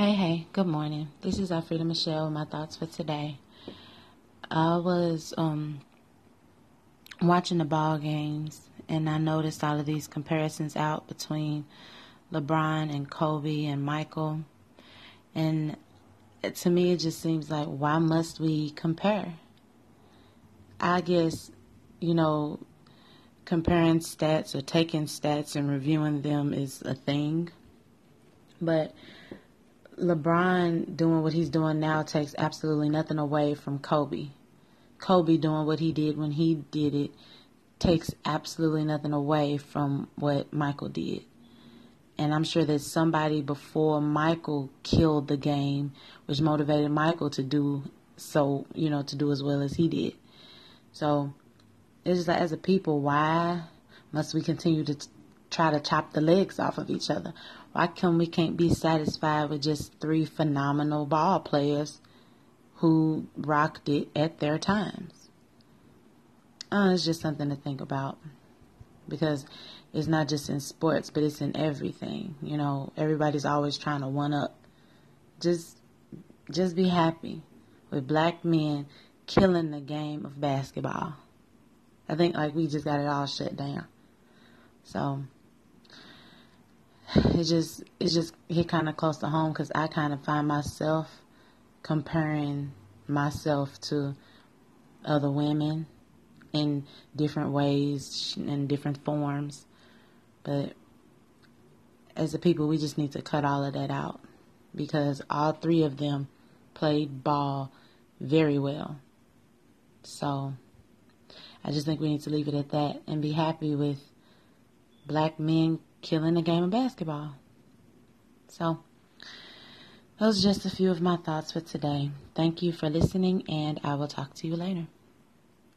Hey, hey, good morning. This is Alfreda Michelle with my thoughts for today. I was um, watching the ball games and I noticed all of these comparisons out between LeBron and Kobe and Michael. And to me, it just seems like, why must we compare? I guess, you know, comparing stats or taking stats and reviewing them is a thing. But LeBron doing what he's doing now takes absolutely nothing away from Kobe. Kobe doing what he did when he did it takes absolutely nothing away from what Michael did. And I'm sure that somebody before Michael killed the game, which motivated Michael to do so, you know, to do as well as he did. So it's just like, as a people, why must we continue to try to chop the legs off of each other? Why come we can't be satisfied with just three phenomenal ball players who rocked it at their times? Uh, it's just something to think about because it's not just in sports, but it's in everything. You know, everybody's always trying to one up. Just, just be happy with black men killing the game of basketball. I think like we just got it all shut down. So it just it just hit kind of close to home because I kind of find myself comparing myself to other women in different ways in different forms, but as a people, we just need to cut all of that out because all three of them played ball very well. So I just think we need to leave it at that and be happy with black men killing the game of basketball. So, those are just a few of my thoughts for today. Thank you for listening, and I will talk to you later.